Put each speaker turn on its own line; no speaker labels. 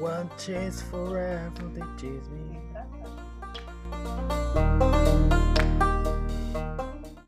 want chase forever, they chase me.